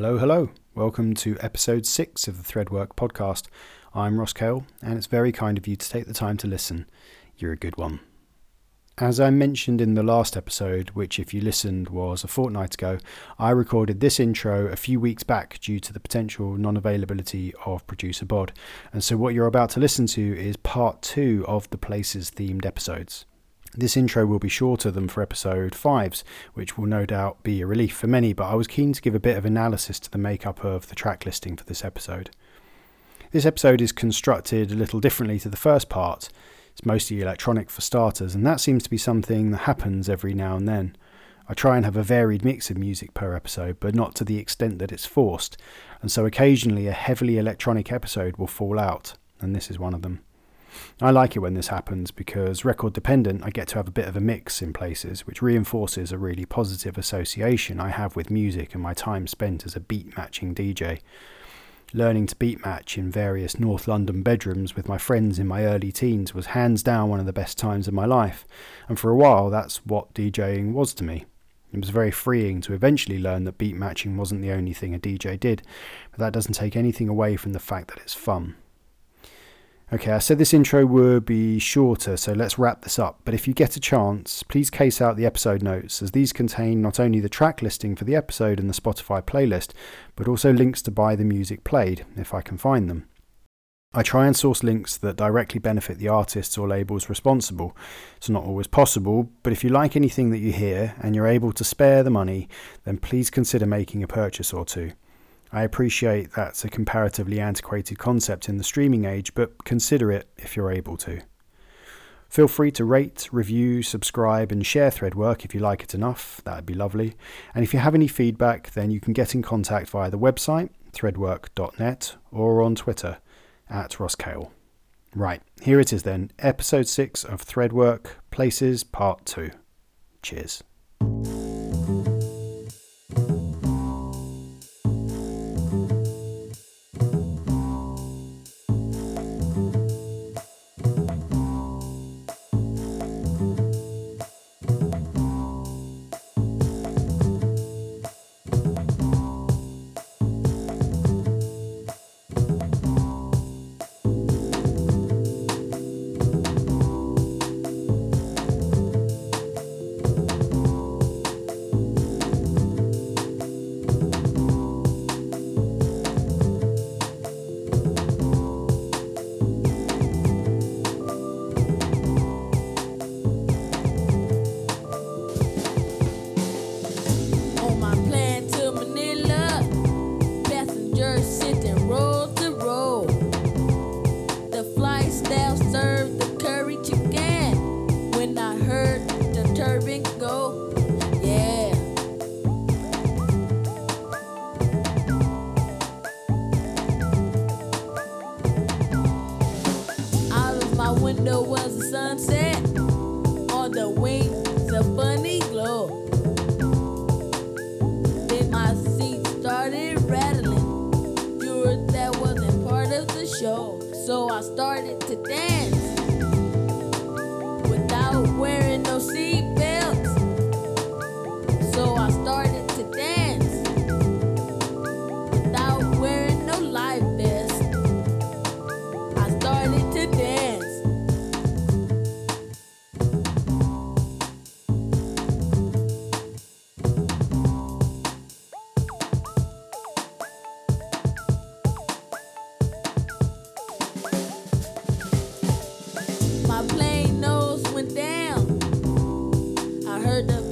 Hello, hello. Welcome to episode six of the Threadwork podcast. I'm Ross Cale, and it's very kind of you to take the time to listen. You're a good one. As I mentioned in the last episode, which, if you listened, was a fortnight ago, I recorded this intro a few weeks back due to the potential non availability of producer Bod. And so, what you're about to listen to is part two of the Places themed episodes. This intro will be shorter than for episode 5's, which will no doubt be a relief for many, but I was keen to give a bit of analysis to the makeup of the track listing for this episode. This episode is constructed a little differently to the first part. It's mostly electronic for starters, and that seems to be something that happens every now and then. I try and have a varied mix of music per episode, but not to the extent that it's forced, and so occasionally a heavily electronic episode will fall out, and this is one of them. I like it when this happens because, record dependent, I get to have a bit of a mix in places, which reinforces a really positive association I have with music and my time spent as a beat matching DJ learning to beat match in various North London bedrooms with my friends in my early teens was hands down one of the best times of my life, and for a while that's what DJing was to me. It was very freeing to eventually learn that beat matching wasn't the only thing a DJ did, but that doesn't take anything away from the fact that it's fun. Okay, I said this intro would be shorter, so let's wrap this up. But if you get a chance, please case out the episode notes, as these contain not only the track listing for the episode and the Spotify playlist, but also links to buy the music played, if I can find them. I try and source links that directly benefit the artists or labels responsible. It's not always possible, but if you like anything that you hear and you're able to spare the money, then please consider making a purchase or two. I appreciate that's a comparatively antiquated concept in the streaming age, but consider it if you're able to. Feel free to rate, review, subscribe, and share Threadwork if you like it enough. That'd be lovely. And if you have any feedback, then you can get in contact via the website, threadwork.net, or on Twitter, at rosscale. Right, here it is then, episode 6 of Threadwork Places Part 2. Cheers. Lord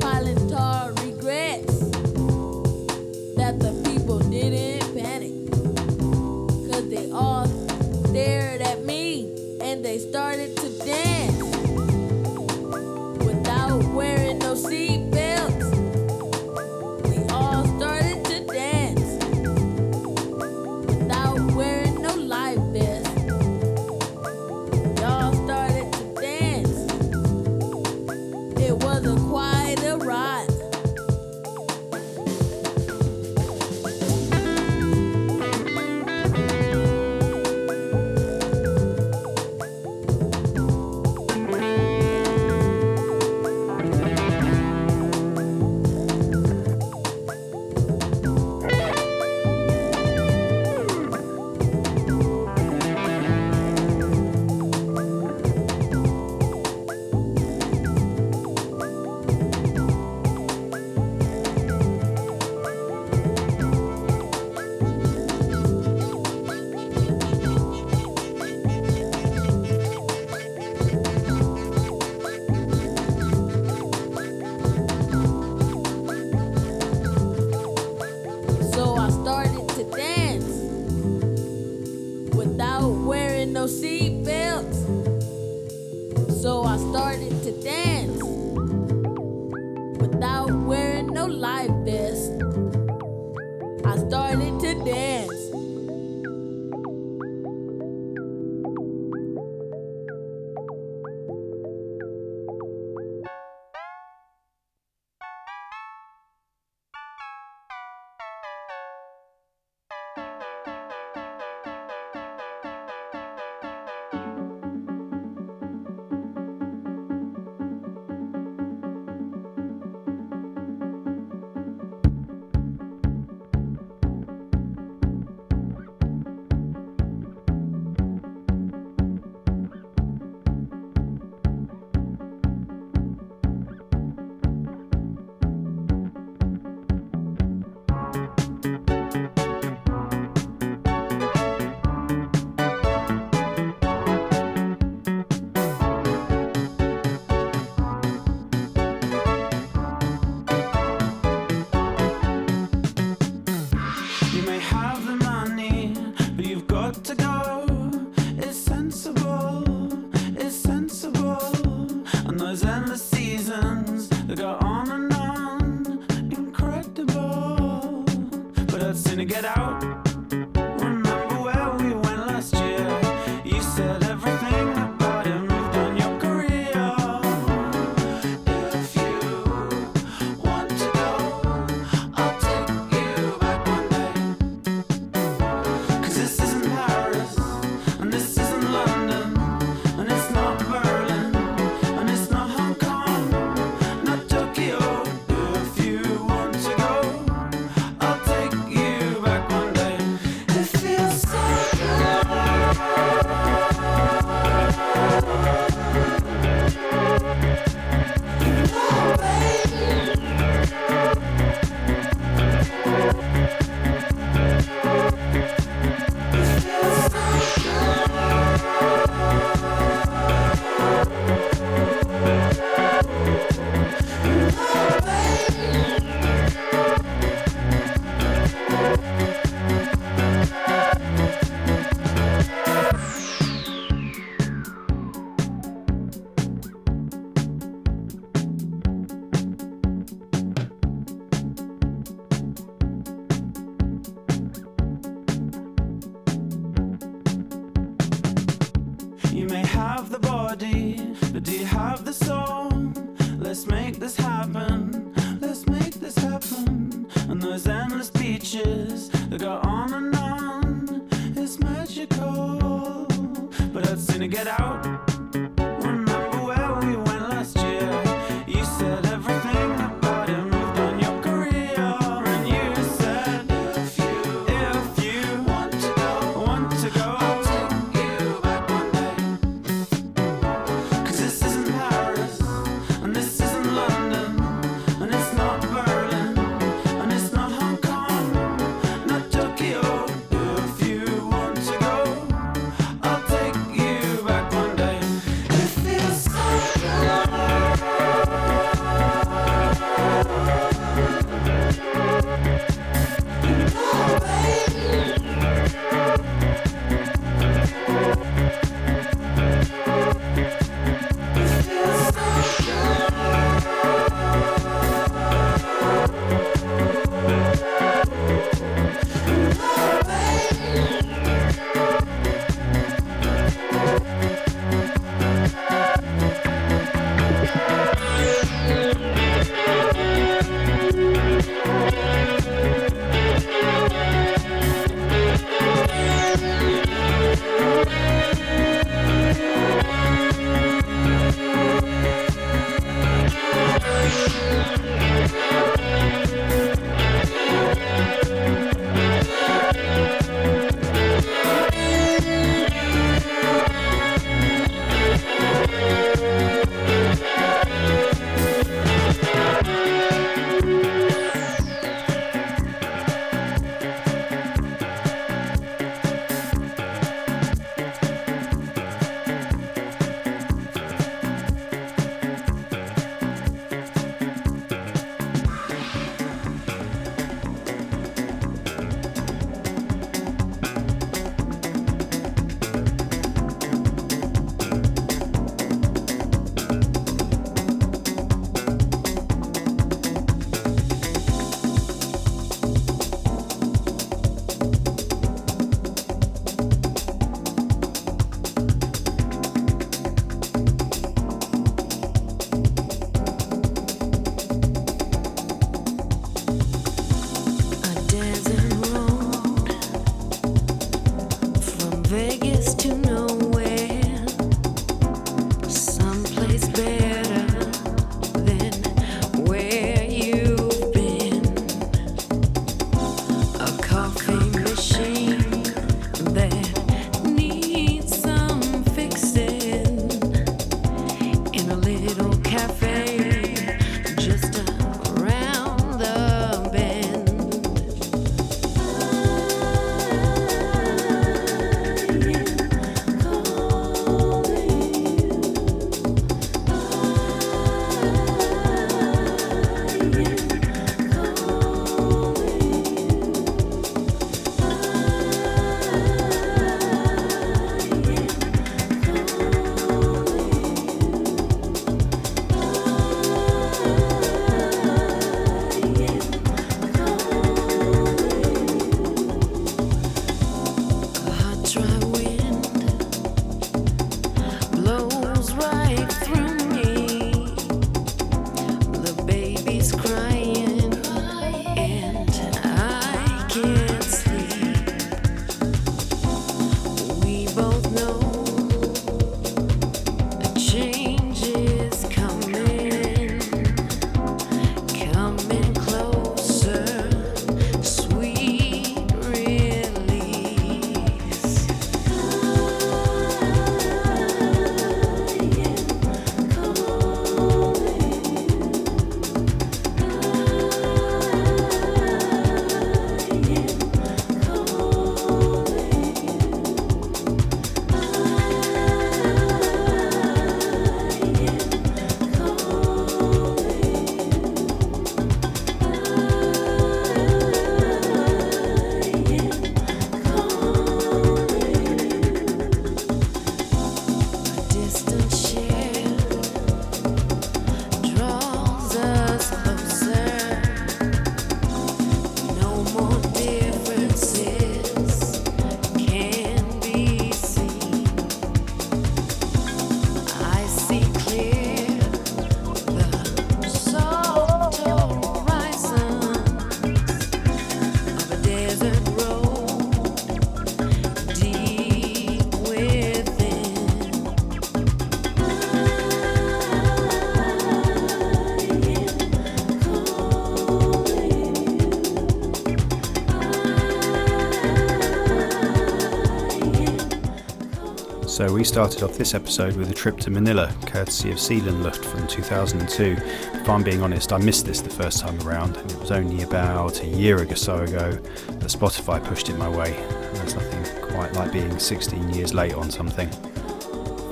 So we started off this episode with a trip to Manila, courtesy of Seelenluft from 2002. If I'm being honest, I missed this the first time around, it was only about a year or so ago that Spotify pushed it my way. There's nothing quite like being 16 years late on something.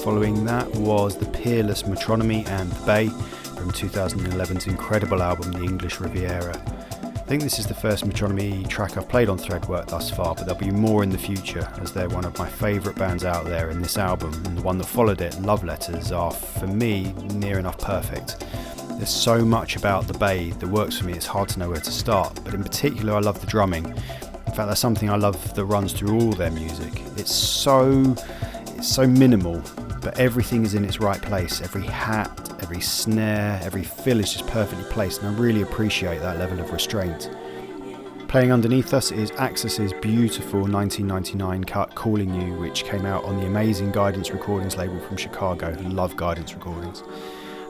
Following that was the peerless Metronomy and the Bay from 2011's incredible album The English Riviera. I think this is the first Metronomy track I've played on Threadwork thus far, but there'll be more in the future as they're one of my favourite bands out there, in this album and the one that followed it, Love Letters, are for me near enough perfect. There's so much about the Bay that works for me, it's hard to know where to start, but in particular, I love the drumming. In fact, that's something I love that runs through all their music. It's so it's so minimal, but everything is in its right place. Every hat, every snare, every fill is just perfectly placed, and I really appreciate that level of restraint. Playing underneath us is Axis's beautiful 1999 cut Calling You, which came out on the amazing Guidance Recordings label from Chicago. Love Guidance Recordings.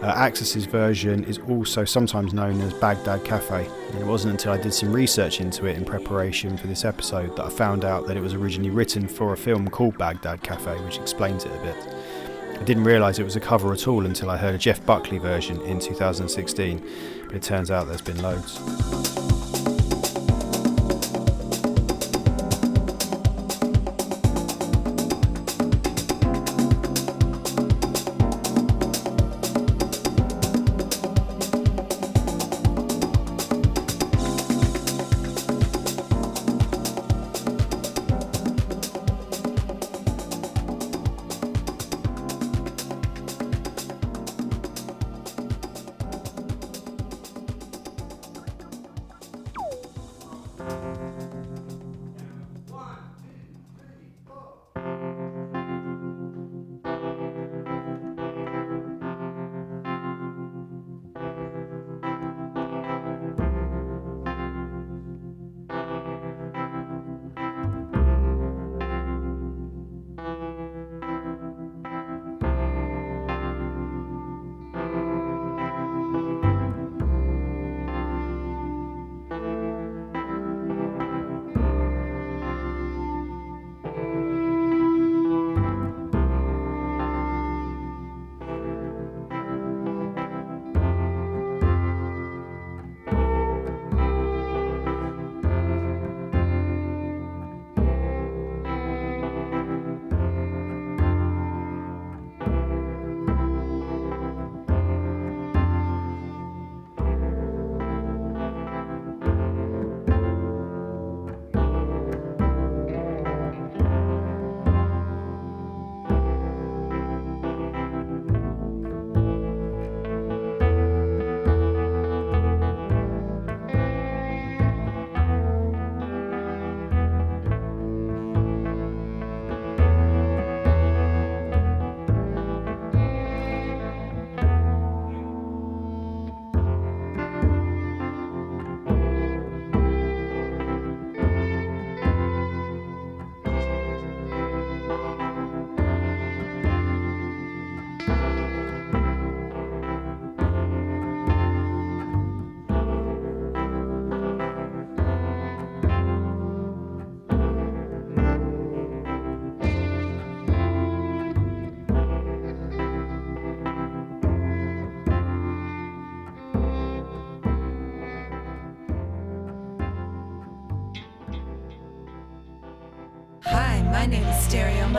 Uh, Axis's version is also sometimes known as Baghdad Cafe, and it wasn't until I did some research into it in preparation for this episode that I found out that it was originally written for a film called Baghdad Cafe, which explains it a bit. I didn't realise it was a cover at all until I heard a Jeff Buckley version in 2016, but it turns out there's been loads.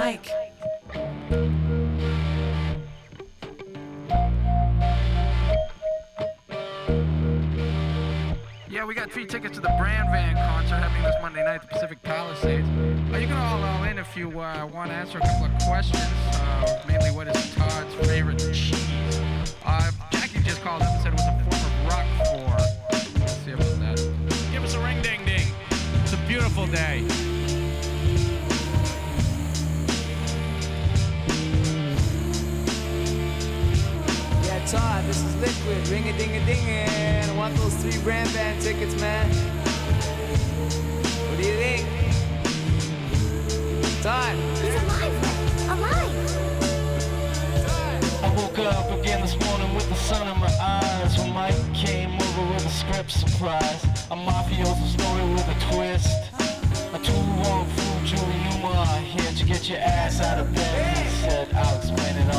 Stereo Yeah, we got free tickets to the Bran Van concert happening this Monday night at the Pacific Palisades. Uh, you can all all in if you uh, want to answer a couple of questions. Uh, mainly, what is Todd's favorite cheese? Uh, Jackie just called up and said it was a form of Roquefort. Let's see about that. Give us a ring ding ding. It's a beautiful day. Todd, this is Liquid. Ring a ding a ding I want those three Bran Van tickets, man. What do you think? Todd. I woke up again this morning with the sun in my eyes When Mike came over with a script surprise A mafioso story with a twist A two-wrong fool, Julie Newmar Here to get your ass out of bed He said, I'll explain it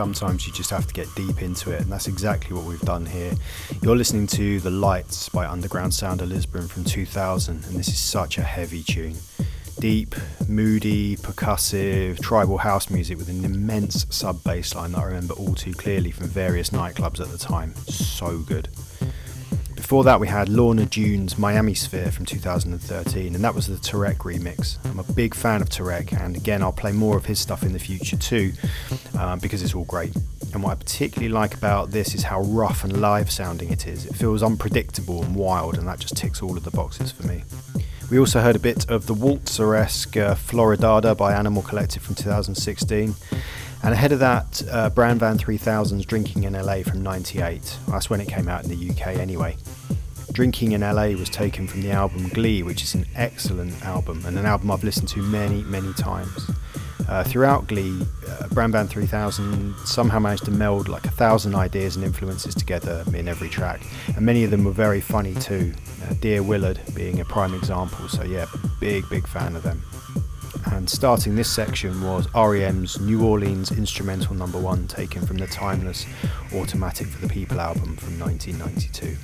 sometimes you just have to get deep into it, and that's exactly what we've done here. You're listening to The Lights by Underground Sound of Lisbon from 2000, and this is such a heavy tune. Deep, moody, percussive, tribal house music with an immense sub bass line that I remember all too clearly from various nightclubs at the time. So good. Before that, we had Lorna June's Miami Sphere from 2013, and that was the Tarek remix. I'm a big fan of Tarek, and again, I'll play more of his stuff in the future too, um, because it's all great. And what I particularly like about this is how rough and live sounding it is. It feels unpredictable and wild, and that just ticks all of the boxes for me. We also heard a bit of the Waltzer-esque uh, Floridada by Animal Collective from 2016. And ahead of that, uh, Bran Van 3000's Drinking in LA from 98. That's when it came out in the UK anyway. Drinking in LA was taken from the album Glee, which is an excellent album and an album I've listened to many, many times. Uh, throughout Glee, uh, Bran Van 3000 somehow managed to meld like a thousand ideas and influences together in every track, and many of them were very funny too. Uh, Dear Willard being a prime example, so yeah, big, big fan of them. And starting this section was REM's New Orleans instrumental number one, taken from the timeless Automatic for the People album from 1992.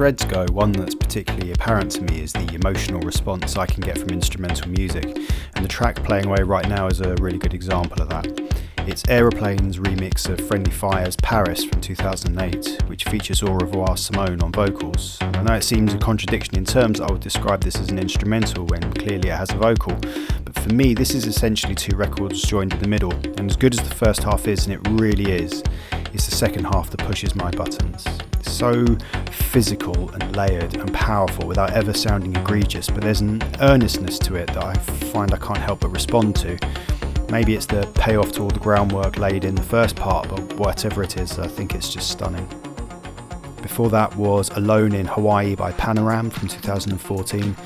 Threads go, one that's particularly apparent to me is the emotional response I can get from instrumental music, and the track playing away right now is a really good example of that. It's Aeroplane's remix of Friendly Fires' Paris from 2008, which features Au revoir Simone on vocals. I know it seems a contradiction in terms I would describe this as an instrumental when clearly it has a vocal, but for me, this is essentially two records joined in the middle, and as good as the first half is, and it really is, it's the second half that pushes my buttons. So physical and layered and powerful without ever sounding egregious, but there's an earnestness to it that I find I can't help but respond to. Maybe it's the payoff to all the groundwork laid in the first part, but whatever it is, I think it's just stunning. Before that was Alone in Hawaii by Panoram from 2014,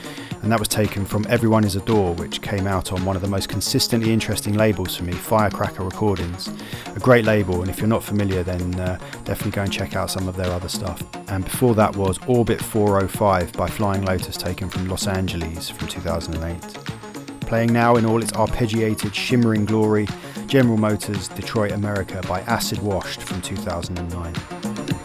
and that was taken from Everyone is a Door, which came out on one of the most consistently interesting labels for me, Firecracker Recordings. A great label, and if you're not familiar, then uh, definitely go and check out some of their other stuff. And before that was Orbit 405 by Flying Lotus, taken from Los Angeles from 2008. Playing now in all its arpeggiated, shimmering glory, General Motors Detroit America by Acid Washed from 2009.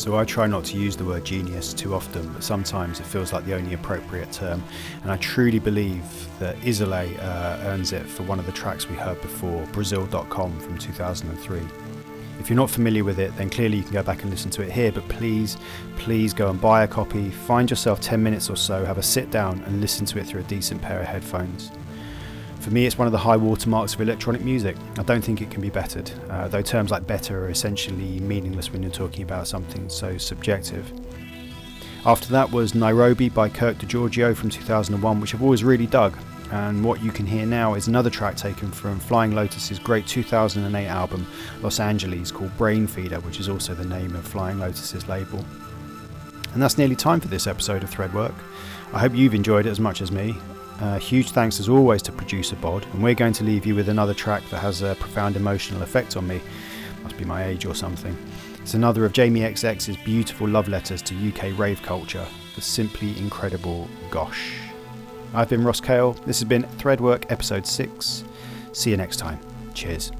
So I try not to use the word genius too often, but sometimes it feels like the only appropriate term. And I truly believe that Isolée uh, earns it for one of the tracks we heard before, Brazil.com from 2003. If you're not familiar with it, then clearly you can go back and listen to it here, but please, please go and buy a copy, find yourself 10 minutes or so, have a sit down and listen to it through a decent pair of headphones. For me, it's one of the high watermarks of electronic music. I don't think it can be bettered, uh, though terms like better are essentially meaningless when you're talking about something so subjective. After that was Nairobi by Kirk DeGiorgio from 2001, which I've always really dug. And what you can hear now is another track taken from Flying Lotus's great 2008 album Los Angeles called Brainfeeder, which is also the name of Flying Lotus's label. And that's nearly time for this episode of Threadwork. I hope you've enjoyed it as much as me. Uh, huge thanks as always to producer Bod, and we're going to leave you with another track that has a profound emotional effect on me. Must be my age or something. It's another of Jamie XX's beautiful love letters to UK rave culture, the simply incredible Gosh. I've been Ross Kale. This has been Threadwork Episode 6. See you next time. Cheers.